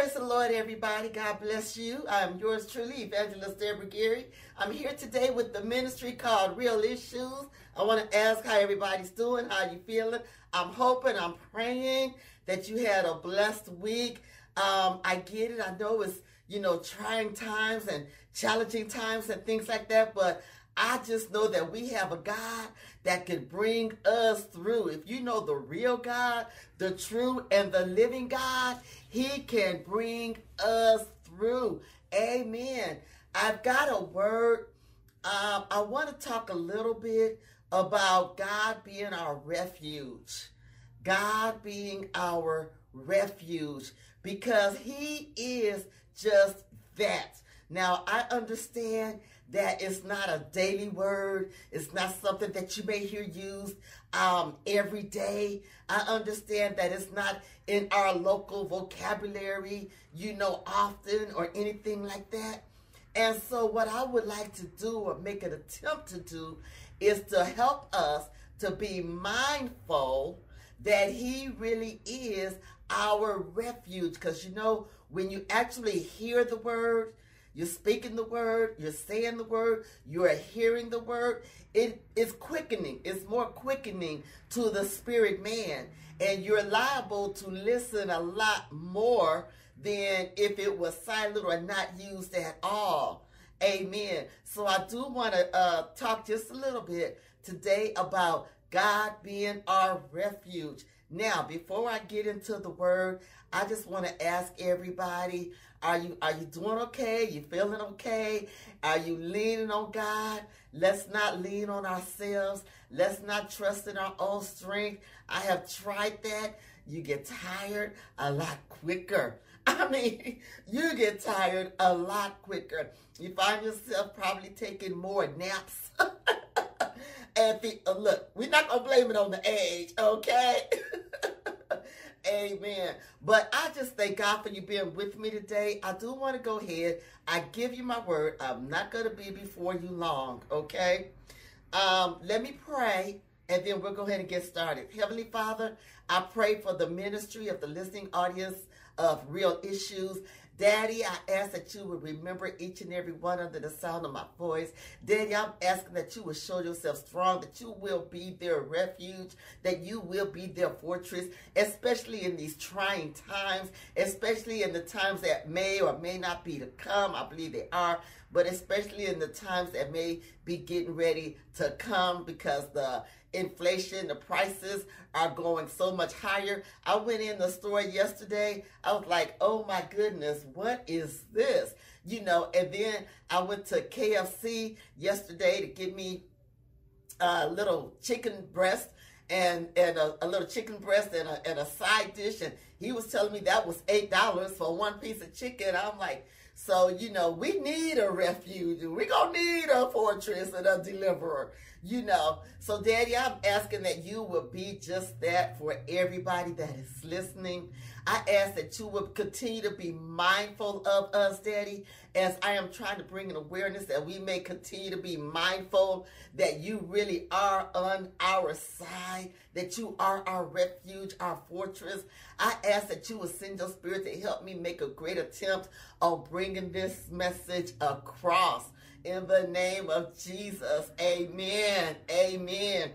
Praise the Lord, everybody. God bless you. I'm yours truly, Evangelist Deborah Gary. I'm here today with the ministry called Real Issues. I want to ask how everybody's doing, how you feeling. I'm hoping, I'm praying that you had a blessed week. Um, I get it. I know it's, you know, trying times and challenging times and things like that, but I just know that we have a God that can bring us through. If you know the real God, the true and the living God, He can bring us through. Amen. I've got a word. Um, I want to talk a little bit about God being our refuge. God being our refuge because He is just that. Now, I understand that it's not a daily word. It's not something that you may hear used um, every day. I understand that it's not in our local vocabulary, you know, often or anything like that. And so, what I would like to do or make an attempt to do is to help us to be mindful that He really is our refuge. Because, you know, when you actually hear the word, you're speaking the word, you're saying the word, you're hearing the word. It is quickening. It's more quickening to the spirit man. And you're liable to listen a lot more than if it was silent or not used at all. Amen. So I do want to uh, talk just a little bit today about God being our refuge. Now, before I get into the word, I just want to ask everybody, are you are you doing okay? You feeling okay? Are you leaning on God? Let's not lean on ourselves. Let's not trust in our own strength. I have tried that. You get tired a lot quicker. I mean, you get tired a lot quicker. You find yourself probably taking more naps. and uh, look, we're not gonna blame it on the age, okay? Amen. But I just thank God for you being with me today. I do want to go ahead. I give you my word. I'm not going to be before you long, okay? Um, let me pray, and then we'll go ahead and get started. Heavenly Father, I pray for the ministry of the listening audience of real issues. Daddy, I ask that you would remember each and every one under the sound of my voice. Daddy, I'm asking that you will show yourself strong, that you will be their refuge, that you will be their fortress, especially in these trying times, especially in the times that may or may not be to come. I believe they are, but especially in the times that may be getting ready to come because the inflation, the prices are going so much higher. I went in the store yesterday. I was like, oh my goodness, what is this? You know, and then I went to KFC yesterday to get me a little chicken breast and and a, a, little chicken breast and a, and a side dish and he was telling me that was eight dollars for one piece of chicken i'm like so you know we need a refuge we're gonna need a fortress and a deliverer you know. So, Daddy, I'm asking that you will be just that for everybody that is listening. I ask that you will continue to be mindful of us, Daddy, as I am trying to bring an awareness that we may continue to be mindful that you really are on our side, that you are our refuge, our fortress. I ask that you will send your spirit to help me make a great attempt on bringing this message across in the name of Jesus. Amen. Amen.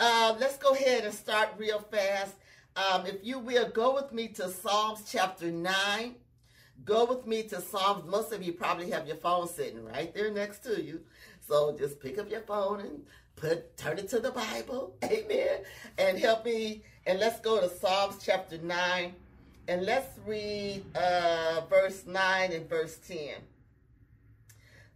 Uh, let's go ahead and start real fast. Um, if you will, go with me to Psalms chapter 9. Go with me to Psalms. Most of you probably have your phone sitting right there next to you. So just pick up your phone and put turn it to the Bible. Amen. And help me. And let's go to Psalms chapter 9. And let's read uh, verse 9 and verse 10.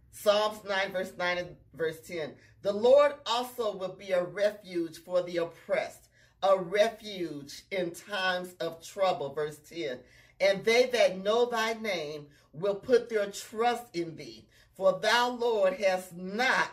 Psalms 9, verse 9 and verse 10. The Lord also will be a refuge for the oppressed, a refuge in times of trouble. Verse 10. And they that know thy name will put their trust in thee. For thou, Lord, hast not,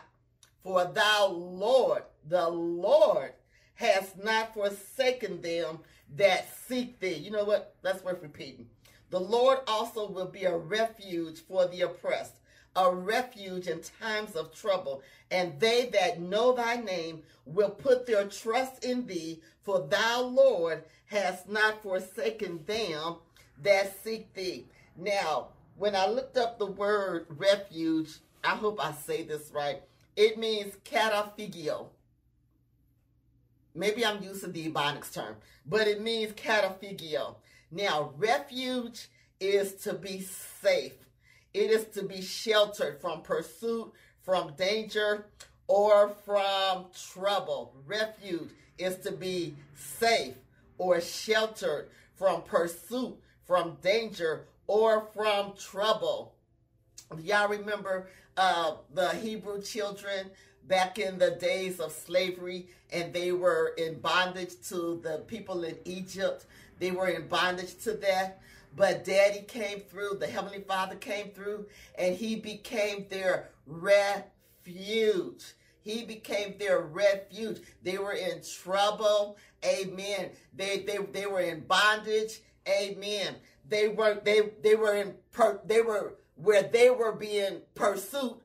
for thou, Lord, the Lord, has not forsaken them that seek thee. You know what? That's worth repeating. The Lord also will be a refuge for the oppressed a refuge in times of trouble. And they that know thy name will put their trust in thee, for thou, Lord, hast not forsaken them that seek thee. Now, when I looked up the word refuge, I hope I say this right. It means catafigio. Maybe I'm using the Ebonics term, but it means catafigio. Now, refuge is to be safe. It is to be sheltered from pursuit, from danger, or from trouble. Refuge is to be safe or sheltered from pursuit, from danger, or from trouble. Y'all remember uh, the Hebrew children back in the days of slavery, and they were in bondage to the people in Egypt. They were in bondage to that. But Daddy came through, the Heavenly Father came through, and He became their refuge. He became their refuge. They were in trouble. Amen. They they, they were in bondage. Amen. They were they they were in per, they were where they were being pursued.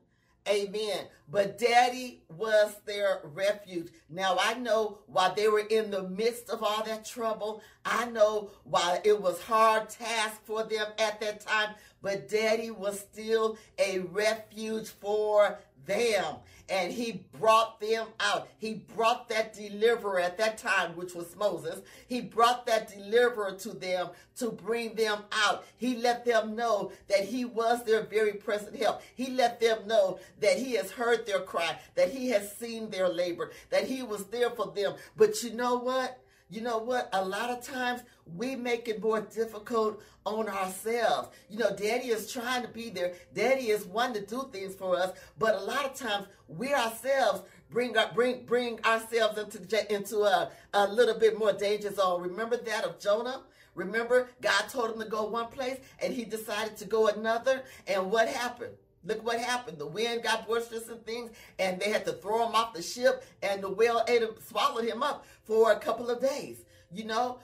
Amen. But daddy was their refuge. Now I know while they were in the midst of all that trouble, I know while it was hard task for them at that time, but daddy was still a refuge for them and he brought them out. He brought that deliverer at that time, which was Moses. He brought that deliverer to them to bring them out. He let them know that he was their very present help. He let them know that he has heard their cry, that he has seen their labor, that he was there for them. But you know what? You know what? A lot of times we make it more difficult on ourselves. You know, daddy is trying to be there. Daddy is wanting to do things for us, but a lot of times we ourselves bring bring bring ourselves into into a, a little bit more danger zone. Remember that of Jonah? Remember, God told him to go one place and he decided to go another. And what happened? Look what happened. The wind got boisterous and things, and they had to throw him off the ship, and the whale ate him, swallowed him up for a couple of days. You know,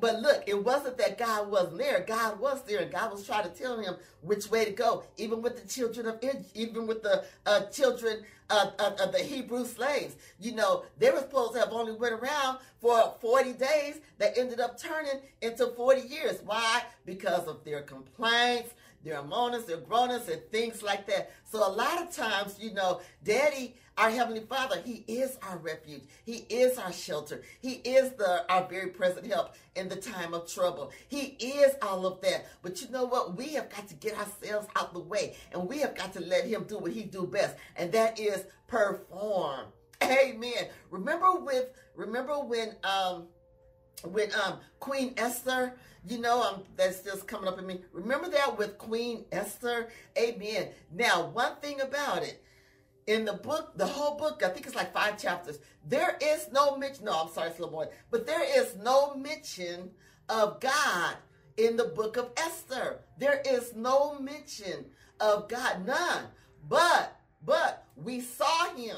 but look, it wasn't that God wasn't there. God was there, and God was trying to tell him which way to go. Even with the children of even with the uh, children of, of, of, the Hebrew slaves, you know, they were supposed to have only went around for 40 days. That ended up turning into 40 years. Why? Because of their complaints moanings, their groanings, and things like that. So a lot of times, you know, Daddy, our Heavenly Father, He is our refuge. He is our shelter. He is the our very present help in the time of trouble. He is all of that. But you know what? We have got to get ourselves out the way, and we have got to let Him do what He do best, and that is perform. Amen. Remember with remember when um when um Queen Esther you know, um, that's just coming up in me. Remember that with Queen Esther? Amen. Now, one thing about it, in the book, the whole book, I think it's like five chapters, there is no mention, no, I'm sorry, it's a little more, but there is no mention of God in the book of Esther. There is no mention of God, none. But, but we saw him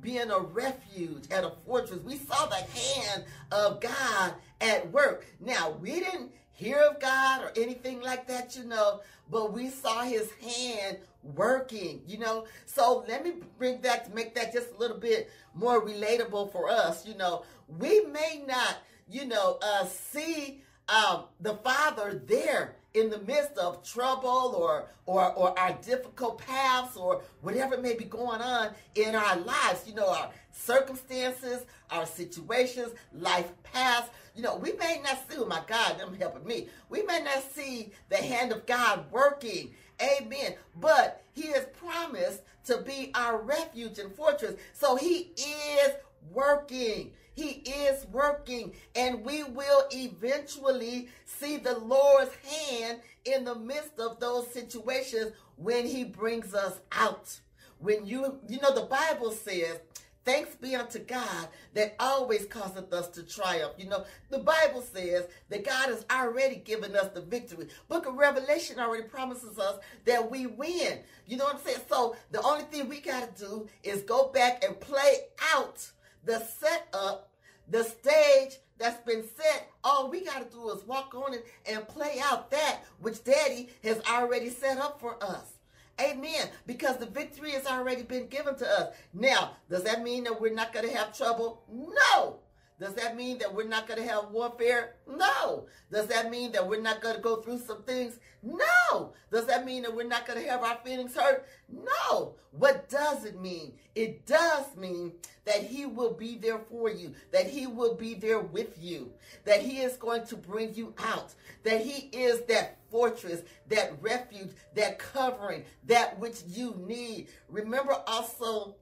being a refuge at a fortress. We saw the hand of God at work. Now, we didn't hear of God or anything like that, you know, but we saw his hand working, you know. So let me bring that to make that just a little bit more relatable for us, you know. We may not, you know, uh, see um, the Father there in the midst of trouble or, or, or our difficult paths or whatever may be going on in our lives, you know, our circumstances, our situations, life paths. You know, we may not see, oh my God, them helping me. We may not see the hand of God working. Amen. But he has promised to be our refuge and fortress. So he is working. He is working, and we will eventually see the Lord's hand in the midst of those situations when He brings us out. When you, you know, the Bible says, Thanks be unto God that always causeth us to triumph. You know, the Bible says that God has already given us the victory. Book of Revelation already promises us that we win. You know what I'm saying? So the only thing we got to do is go back and play out the setup, the stage that's been set. All we got to do is walk on it and play out that which Daddy has already set up for us. Amen. Because the victory has already been given to us. Now, does that mean that we're not going to have trouble? No. Does that mean that we're not going to have warfare? No. Does that mean that we're not going to go through some things? No. Does that mean that we're not going to have our feelings hurt? No. What does it mean? It does mean that He will be there for you, that He will be there with you, that He is going to bring you out, that He is that fortress, that refuge, that covering, that which you need. Remember also,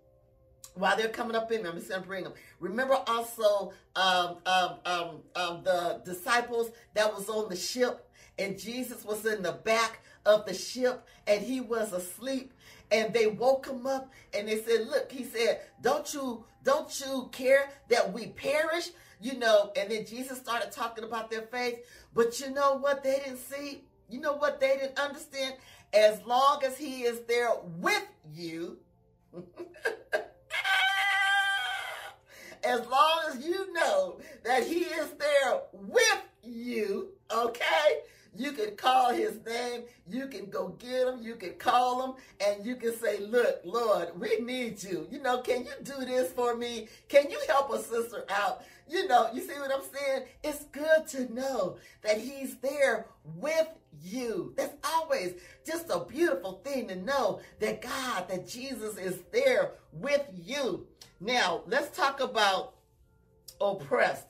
while they're coming up in me, I'm just going to bring them. Remember also um, um, um, um, the disciples that was on the ship, and Jesus was in the back of the ship, and he was asleep. And they woke him up, and they said, "Look," he said, "Don't you, don't you care that we perish?" You know. And then Jesus started talking about their faith, but you know what they didn't see? You know what they didn't understand? As long as he is there with you. as long as you know that he is there with you, okay? You can call his name, you can go get him, you can call him, and you can say, Look, Lord, we need you. You know, can you do this for me? Can you help a sister out? You know, you see what I'm saying? It's good to know that he's there with you. That's always just a beautiful thing to know that God, that Jesus is there with you. Now, let's talk about oppressed.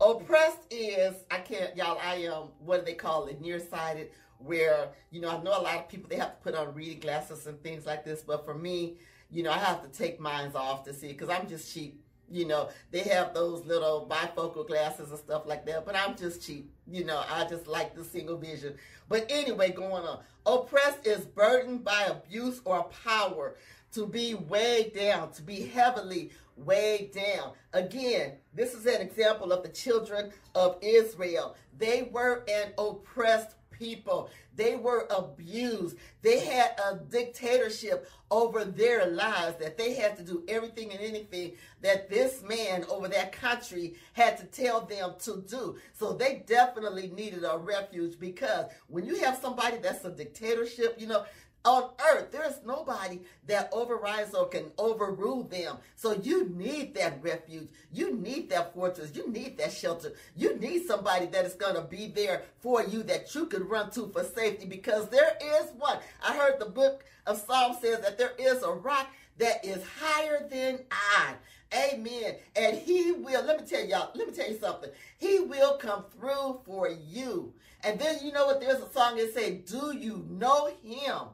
Oppressed is, I can't, y'all, I am, um, what do they call it, nearsighted, where, you know, I know a lot of people, they have to put on reading glasses and things like this, but for me, you know, I have to take mines off to see, because I'm just cheap. You know, they have those little bifocal glasses and stuff like that, but I'm just cheap. You know, I just like the single vision. But anyway, going on. Oppressed is burdened by abuse or power to be weighed down, to be heavily weighed down. Again, this is an example of the children of Israel. They were an oppressed people. They were abused. They had a dictatorship over their lives that they had to do everything and anything that this man over that country had to tell them to do. So they definitely needed a refuge because when you have somebody that's a dictatorship, you know, on earth. There is nobody that overrides or can overrule them. So you need that refuge. You need that fortress. You need that shelter. You need somebody that is going to be there for you that you can run to for safety because there is one. I heard the book of Psalms says that there is a rock that is higher than I. Amen. And he will, let me tell y'all, let me tell you something. He will come through for you. And then you know what? There's a song that says, Do you know him?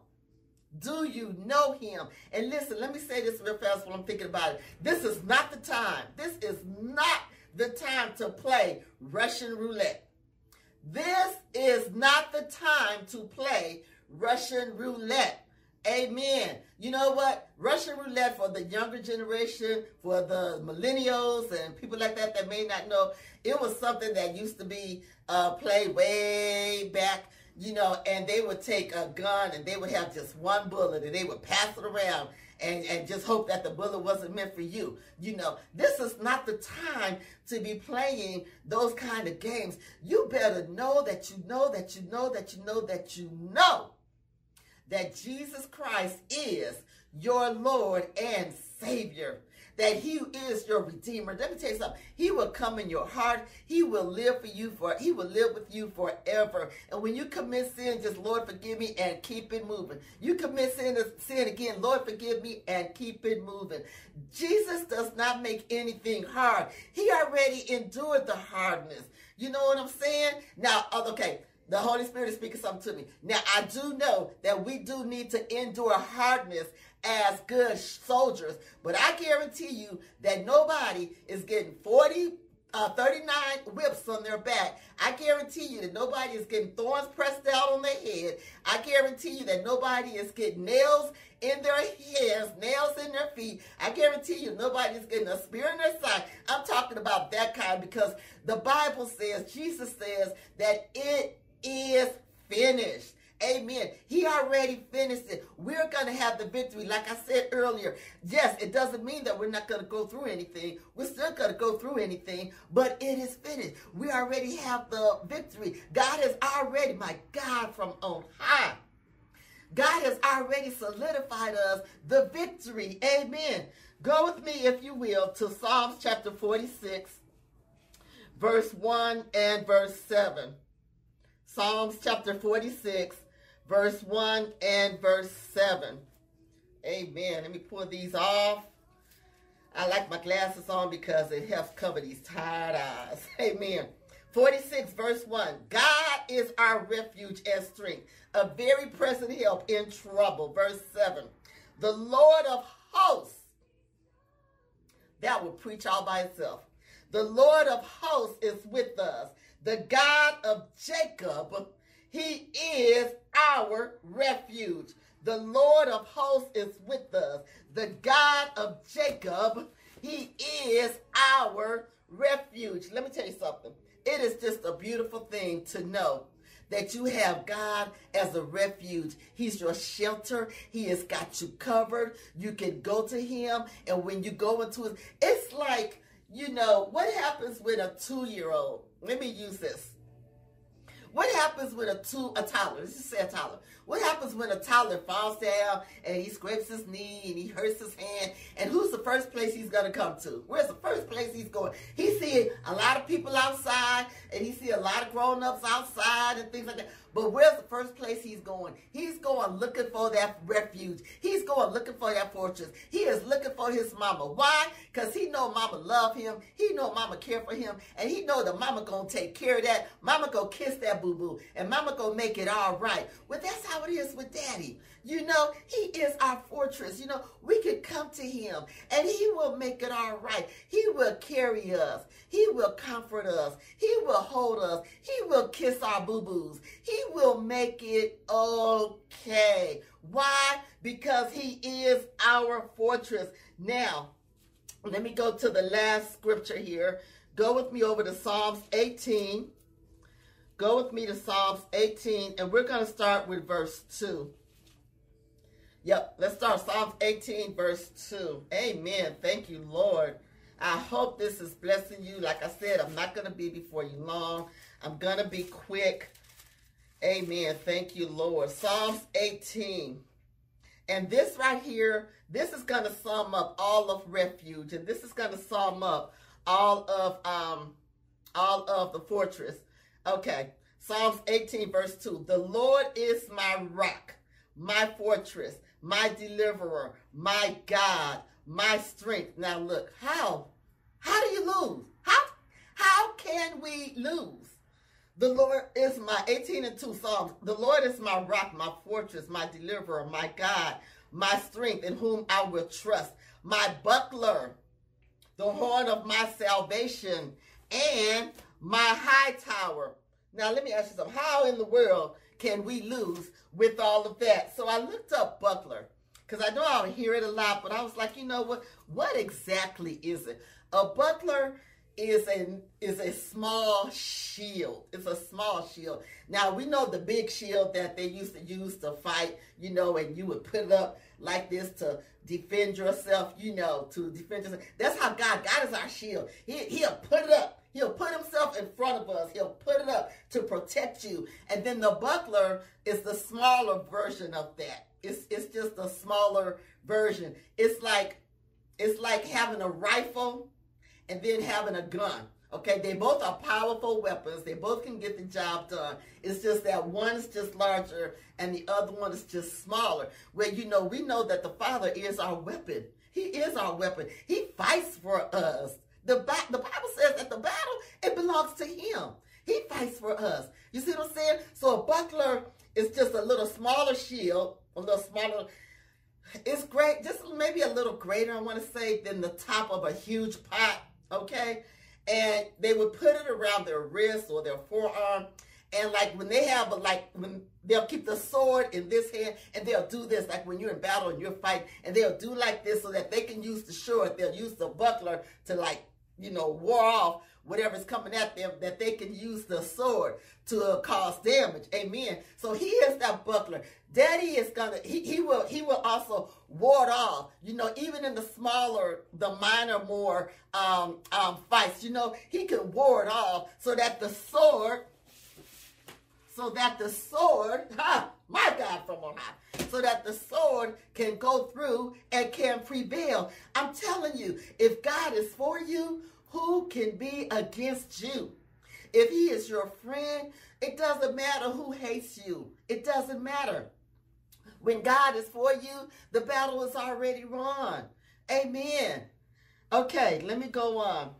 Do you know him? And listen, let me say this real fast while I'm thinking about it. This is not the time. This is not the time to play Russian roulette. This is not the time to play Russian roulette. Amen. You know what? Russian roulette for the younger generation, for the millennials and people like that that may not know, it was something that used to be uh, played way back you know, and they would take a gun and they would have just one bullet and they would pass it around and, and just hope that the bullet wasn't meant for you. You know, this is not the time to be playing those kind of games. You better know that you know that you know that you know that you know that Jesus Christ is your Lord and Savior that he is your redeemer. Let me tell you something. He will come in your heart. He will live for you for he will live with you forever. And when you commit sin, just Lord forgive me and keep it moving. You commit sin uh, sin again, Lord forgive me and keep it moving. Jesus does not make anything hard. He already endured the hardness. You know what I'm saying? Now, uh, okay, the Holy Spirit is speaking something to me. Now, I do know that we do need to endure hardness as good soldiers, but I guarantee you that nobody is getting 40, uh, 39 whips on their back. I guarantee you that nobody is getting thorns pressed out on their head. I guarantee you that nobody is getting nails in their hands, nails in their feet. I guarantee you nobody is getting a spear in their side. I'm talking about that kind because the Bible says, Jesus says that it is finished. Amen. He already finished it. We're going to have the victory. Like I said earlier, yes, it doesn't mean that we're not going to go through anything. We're still going to go through anything, but it is finished. We already have the victory. God has already, my God, from on high. God has already solidified us the victory. Amen. Go with me, if you will, to Psalms chapter 46. verse 1 and verse 7. Psalms chapter 46, verse 1 and verse 7. Amen. Let me pull these off. I like my glasses on because it helps cover these tired eyes. Amen. 46 verse 1. God is our refuge and strength, a very present help in trouble. Verse 7. The Lord of hosts. That will preach all by itself. The Lord of hosts is with us. The God of Jacob, he is our refuge. The Lord of hosts is with us. The God of Jacob, he is our refuge. Let me tell you something. It is just a beautiful thing to know that you have God as a refuge. He's your shelter. He has got you covered. You can go to him. And when you go into it, it's like, you know, what happens with a two-year-old? Let me use this. What happens with a two a toddler? Let's just say a toddler. What happens when a toddler falls down and he scrapes his knee and he hurts his hand? And who's the first place he's gonna come to? Where's the first place he's going? He see a lot of people outside and he see a lot of grown-ups outside and things like that. But where's the first place he's going? He's going looking for that refuge. He's going looking for that fortress. He is looking for his mama. Why? Because he know mama love him. He know mama care for him. And he know that mama gonna take care of that. Mama gonna kiss that boo-boo. And mama gonna make it all right. Well, that's how it is with daddy. You know, he is our fortress. You know, we can come to him and he will make it all right. He will carry us. He will comfort us. He will hold us. He will kiss our boo-boos. He will make it okay. Why? Because he is our fortress. Now, let me go to the last scripture here. Go with me over to Psalms 18. Go with me to Psalms 18, and we're going to start with verse 2. Yep, let's start Psalms 18, verse 2. Amen. Thank you, Lord. I hope this is blessing you. Like I said, I'm not going to be before you long. I'm going to be quick. Amen. Thank you, Lord. Psalms 18. And this right here, this is going to sum up all of refuge. And this is going to sum up all of um all of the fortress. Okay. Psalms 18, verse 2. The Lord is my rock, my fortress my deliverer, my God, my strength. Now look, how? How do you lose? How how can we lose? The Lord is my 18 and 2 Psalms. The Lord is my rock, my fortress, my deliverer, my God, my strength, in whom I will trust, my buckler, the horn of my salvation, and my high tower. Now let me ask you something. How in the world can we lose with all of that? So I looked up buckler because I know I'll hear it a lot, but I was like, you know what? What exactly is it? A buckler is a is a small shield. It's a small shield. Now we know the big shield that they used to use to fight, you know, and you would put it up like this to defend yourself, you know, to defend yourself. That's how God, God is our shield. He, he'll put it up He'll put himself in front of us. He'll put it up to protect you. And then the buckler is the smaller version of that. It's, it's just a smaller version. It's like it's like having a rifle and then having a gun. Okay, they both are powerful weapons. They both can get the job done. It's just that one's just larger and the other one is just smaller. Where you know we know that the Father is our weapon. He is our weapon. He fights for us. The, ba- the Bible says that the battle, it belongs to him. He fights for us. You see what I'm saying? So a buckler is just a little smaller shield, a little smaller. It's great, just maybe a little greater, I want to say, than the top of a huge pot, okay? And they would put it around their wrist or their forearm. And like when they have a, like when they'll keep the sword in this hand and they'll do this like when you're in battle and you're fighting and they'll do like this so that they can use the sword. They'll use the buckler to like you know, war off whatever's coming at them, that they can use the sword to cause damage. Amen. So he is that buckler. Daddy is gonna he, he will he will also ward off, you know, even in the smaller, the minor more um um fights, you know, he can ward off so that the sword so that the sword, ha, my God from on high, so that the sword can go through and can prevail. I'm telling you, if God is for you, who can be against you? If he is your friend, it doesn't matter who hates you. It doesn't matter. When God is for you, the battle is already won. Amen. Okay, let me go on.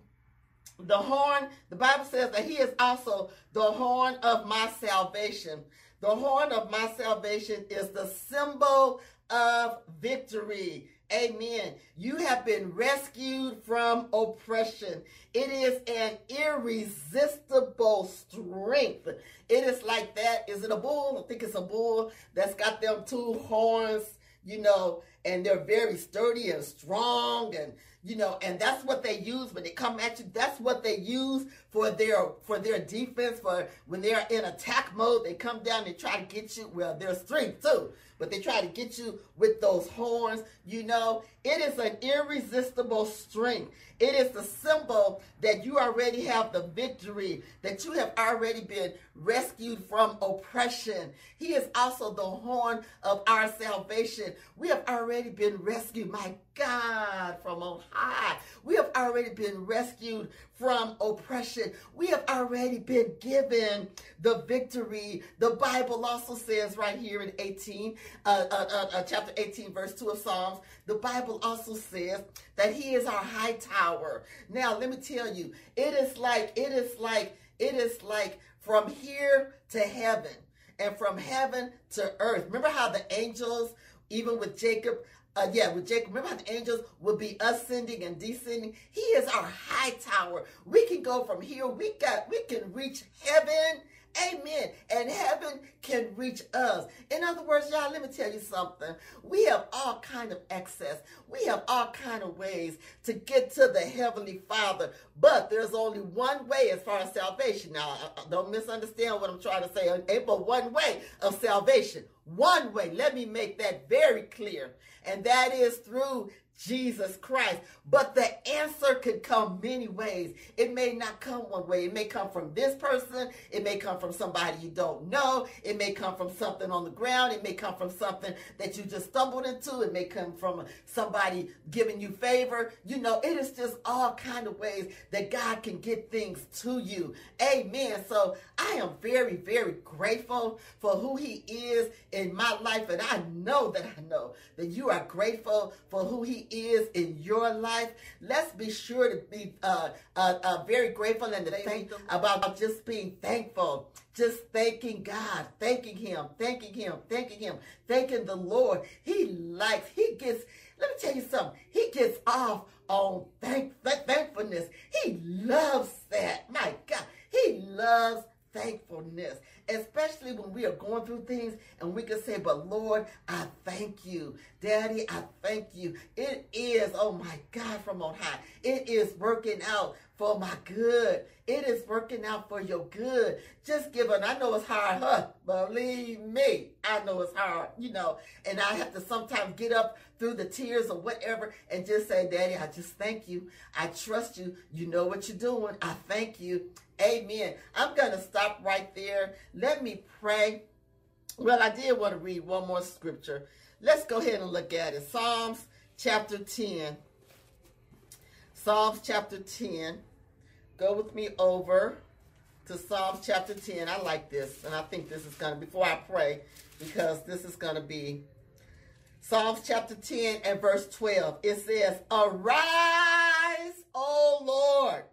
The horn, the Bible says that he is also the horn of my salvation. The horn of my salvation is the symbol of victory. Amen. You have been rescued from oppression. It is an irresistible strength. It is like that. Is it a bull? I think it's a bull that's got them two horns, you know, and they're very sturdy and strong and you know, and that's what they use when they come at you. That's what they use for their for their defense. For when they're in attack mode, they come down. They try to get you. Well, their strength too, but they try to get you with those horns. You know, it is an irresistible strength. It is the symbol that you already have the victory. That you have already been rescued from oppression. He is also the horn of our salvation. We have already been rescued. My God, from on high. We have already been rescued from oppression. We have already been given the victory. The Bible also says right here in 18, uh, uh, uh, uh, chapter 18, verse 2 of Psalms, the Bible also says that he is our high tower. Now, let me tell you, it is like, it is like, it is like from here to heaven and from heaven to earth. Remember how the angels, even with Jacob, uh, yeah, with Jacob, remember how the angels would be ascending and descending? He is our high tower. We can go from here. We got, we can reach heaven. Amen. And heaven can reach us. In other words, y'all, let me tell you something. We have all kind of access. We have all kind of ways to get to the Heavenly Father. But there's only one way as far as salvation. Now, don't misunderstand what I'm trying to say. But one way of salvation. One way. Let me make that very clear and that is through Jesus Christ. But the answer could come many ways. It may not come one way. It may come from this person. It may come from somebody you don't know. It may come from something on the ground. It may come from something that you just stumbled into. It may come from somebody giving you favor. You know, it is just all kind of ways that God can get things to you. Amen. So I am very, very grateful for who he is in my life. And I know that I know that you are grateful for who he is in your life. Let's be sure to be uh, uh, uh, very grateful and to think about just being thankful. Just thanking God, thanking Him, thanking Him, thanking Him, thanking the Lord. He likes, He gets, let me tell you something. He gets off on thank, thankfulness. He loves that. My God. He loves thankfulness, especially when we are going through things and we can say, But Lord, I thank you. Daddy, I thank you. It is, oh my God, from on high. It is working out for my good. It is working out for your good. Just give it. I know it's hard, huh? Believe me, I know it's hard, you know. And I have to sometimes get up through the tears or whatever and just say, Daddy, I just thank you. I trust you. You know what you're doing. I thank you. Amen. I'm going to stop right there. Let me pray. Well, I did want to read one more scripture. Let's go ahead and look at it. Psalms chapter 10. Psalms chapter 10. Go with me over to Psalms chapter 10. I like this, and I think this is going to, before I pray, because this is going to be Psalms chapter 10 and verse 12. It says, Arise, O Lord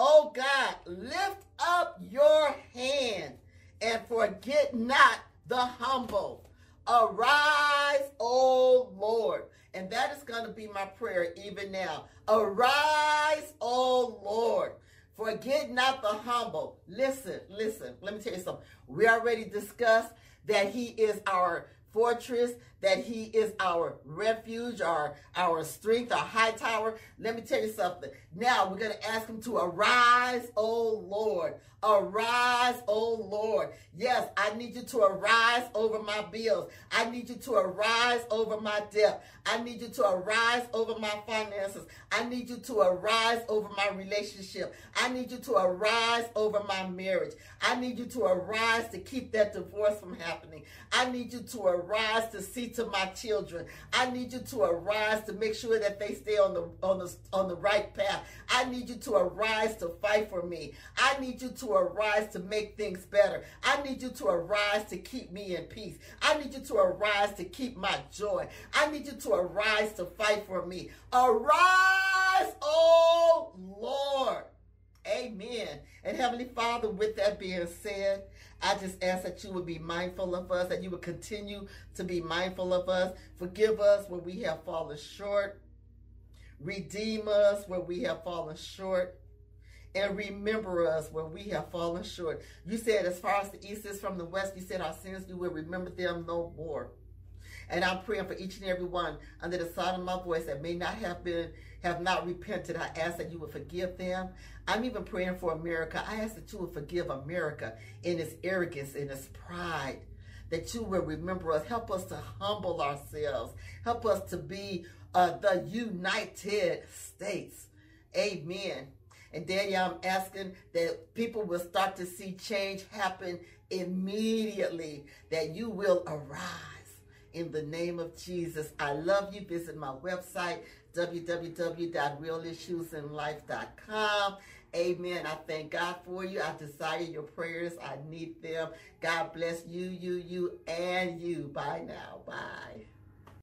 Oh God, lift up your hand and forget not the humble. Arise, O Lord. And that is going to be my prayer even now. Arise, O Lord. Forget not the humble. Listen, listen. Let me tell you something. We already discussed that he is our fortress, that he is our refuge, our, our strength, our high tower. Let me tell you something. Now we're going to ask him to arise, O Lord. Arise, O Lord. Yes, I need you to arise over my bills. I need you to arise over my debt. I need you to arise over my finances. I need you to arise over my relationship. I need you to arise over my marriage. I need you to arise to keep that divorce from happening. I need you to arise to see to my children. I need you to arise to make sure that they stay on the on the on the right path. I need you to arise to fight for me. I need you to arise to make things better. I need you to arise to keep me in peace. I need you to arise to keep my joy. I need you to arise to fight for me. Arise, oh Lord. Amen. And Heavenly Father, with that being said, I just ask that you would be mindful of us, that you would continue to be mindful of us. Forgive us where we have fallen short. Redeem us where we have fallen short. And remember us where we have fallen short. You said, as far as the east is from the west, you said our sins, you will remember them no more. And I'm praying for each and every one under the sound of my voice that may not have been, have not repented. I ask that you would forgive them. I'm even praying for America. I ask that you would forgive America in its arrogance, in its pride. That you will remember us. Help us to humble ourselves. Help us to be uh, the United States. Amen. And Daddy, I'm asking that people will start to see change happen immediately, that you will arise in the name of Jesus. I love you. Visit my website, www.realissuesinlife.com. Amen. I thank God for you. I desire your prayers. I need them. God bless you, you, you, and you. Bye now. Bye.